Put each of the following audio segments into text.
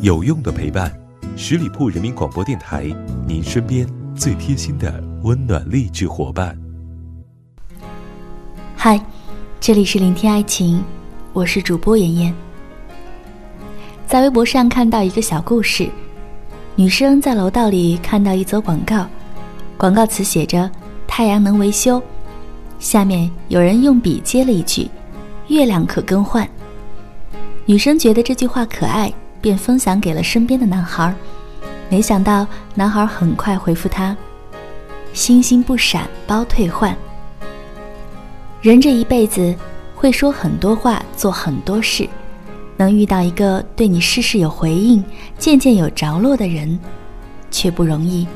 有用的陪伴，十里铺人民广播电台，您身边最贴心的温暖励志伙伴。嗨，这里是聆听爱情，我是主播妍妍。在微博上看到一个小故事，女生在楼道里看到一则广告，广告词写着“太阳能维修”，下面有人用笔接了一句“月亮可更换”。女生觉得这句话可爱。便分享给了身边的男孩，没想到男孩很快回复他：“星星不闪，包退换。”人这一辈子会说很多话，做很多事，能遇到一个对你事事有回应、件件有着落的人，却不容易。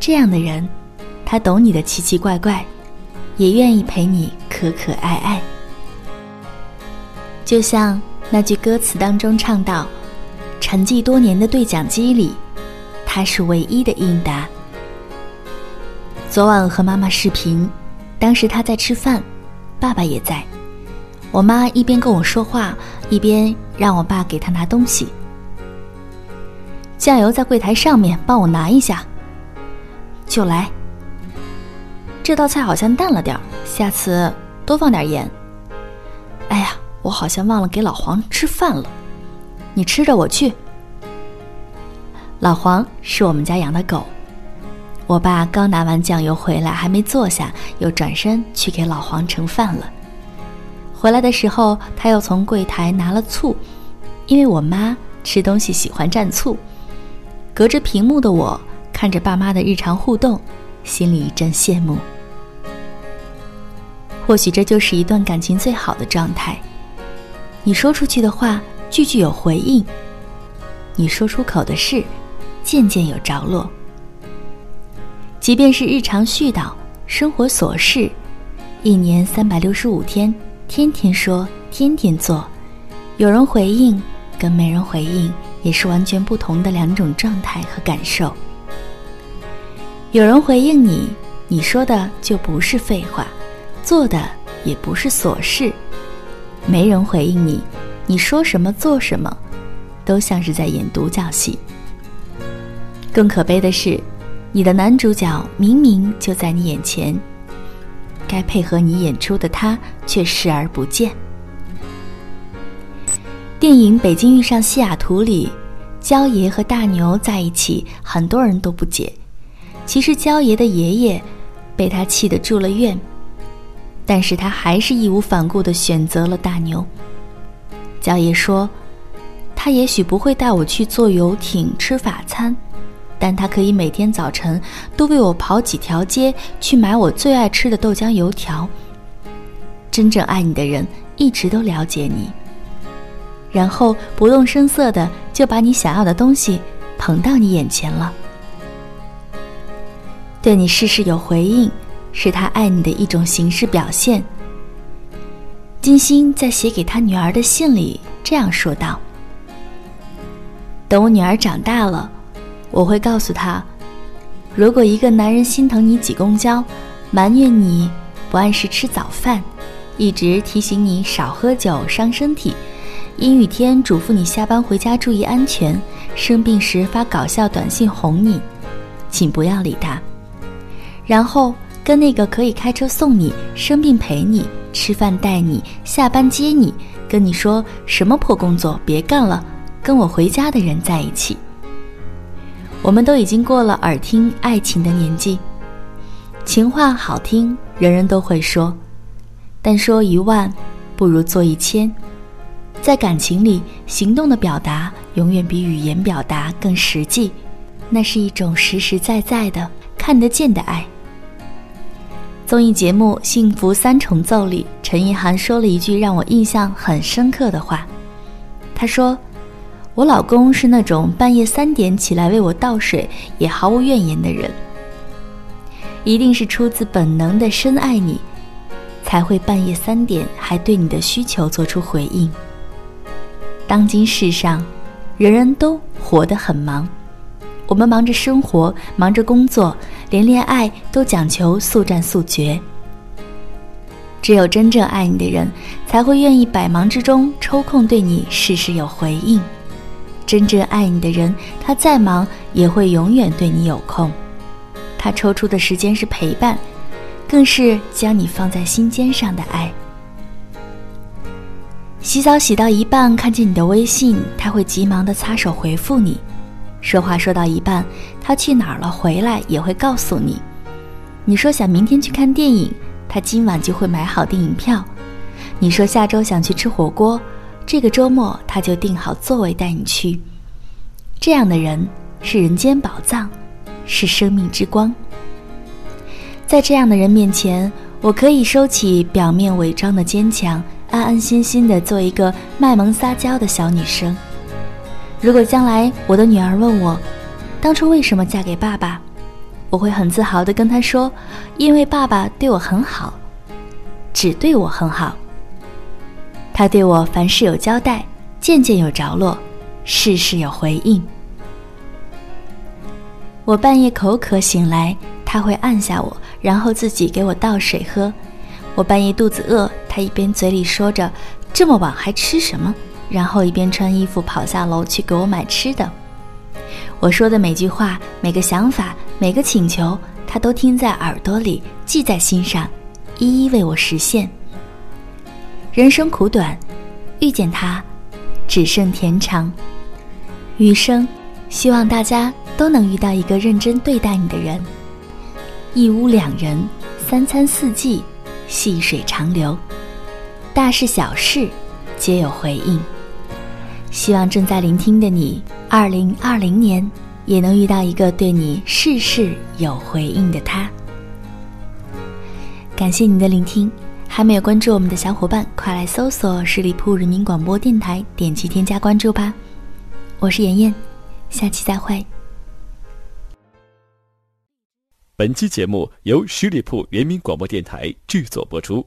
这样的人，他懂你的奇奇怪怪，也愿意陪你可可爱爱，就像。那句歌词当中唱到：“沉寂多年的对讲机里，他是唯一的应答。”昨晚和妈妈视频，当时她在吃饭，爸爸也在。我妈一边跟我说话，一边让我爸给她拿东西。酱油在柜台上面，帮我拿一下。就来。这道菜好像淡了点儿，下次多放点盐。哎呀。我好像忘了给老黄吃饭了，你吃着，我去。老黄是我们家养的狗，我爸刚拿完酱油回来，还没坐下，又转身去给老黄盛饭了。回来的时候，他又从柜台拿了醋，因为我妈吃东西喜欢蘸醋。隔着屏幕的我，看着爸妈的日常互动，心里一阵羡慕。或许这就是一段感情最好的状态。你说出去的话，句句有回应；你说出口的事，件件有着落。即便是日常絮叨、生活琐事，一年三百六十五天，天天说，天天做，有人回应，跟没人回应，也是完全不同的两种状态和感受。有人回应你，你说的就不是废话，做的也不是琐事。没人回应你，你说什么做什么，都像是在演独角戏。更可悲的是，你的男主角明明就在你眼前，该配合你演出的他却视而不见。电影《北京遇上西雅图》里，焦爷和大牛在一起，很多人都不解。其实焦爷的爷爷被他气得住了院。但是他还是义无反顾地选择了大牛。焦爷说：“他也许不会带我去坐游艇吃法餐，但他可以每天早晨都为我跑几条街去买我最爱吃的豆浆油条。真正爱你的人一直都了解你，然后不动声色的就把你想要的东西捧到你眼前了，对你事事有回应。”是他爱你的一种形式表现。金星在写给他女儿的信里这样说道：“等我女儿长大了，我会告诉她，如果一个男人心疼你挤公交，埋怨你不按时吃早饭，一直提醒你少喝酒伤身体，阴雨天嘱咐你下班回家注意安全，生病时发搞笑短信哄你，请不要理他。然后。”跟那个可以开车送你、生病陪你、吃饭带你、下班接你、跟你说什么破工作别干了、跟我回家的人在一起。我们都已经过了耳听爱情的年纪，情话好听，人人都会说，但说一万不如做一千。在感情里，行动的表达永远比语言表达更实际，那是一种实实在在的、看得见的爱。综艺节目《幸福三重奏》里，陈意涵说了一句让我印象很深刻的话。她说：“我老公是那种半夜三点起来为我倒水也毫无怨言的人，一定是出自本能的深爱你，才会半夜三点还对你的需求做出回应。”当今世上，人人都活得很忙。我们忙着生活，忙着工作，连恋爱都讲求速战速决。只有真正爱你的人，才会愿意百忙之中抽空对你事事有回应，真正爱你的人，他再忙也会永远对你有空。他抽出的时间是陪伴，更是将你放在心尖上的爱。洗澡洗到一半，看见你的微信，他会急忙的擦手回复你；说话说到一半，他去哪儿了回来也会告诉你。你说想明天去看电影，他今晚就会买好电影票。你说下周想去吃火锅，这个周末他就订好座位带你去。这样的人是人间宝藏，是生命之光。在这样的人面前，我可以收起表面伪装的坚强。安安心心的做一个卖萌撒娇的小女生。如果将来我的女儿问我，当初为什么嫁给爸爸，我会很自豪的跟她说，因为爸爸对我很好，只对我很好。他对我凡事有交代，件件有着落，事事有回应。我半夜口渴醒来，他会按下我，然后自己给我倒水喝。我半夜肚子饿，他一边嘴里说着“这么晚还吃什么”，然后一边穿衣服跑下楼去给我买吃的。我说的每句话、每个想法、每个请求，他都听在耳朵里，记在心上，一一为我实现。人生苦短，遇见他，只剩甜长。余生，希望大家都能遇到一个认真对待你的人。一屋两人，三餐四季。细水长流，大事小事皆有回应。希望正在聆听的你，二零二零年也能遇到一个对你事事有回应的他。感谢您的聆听，还没有关注我们的小伙伴，快来搜索十里铺人民广播电台，点击添加关注吧。我是妍妍，下期再会。本期节目由十里铺人民广播电台制作播出。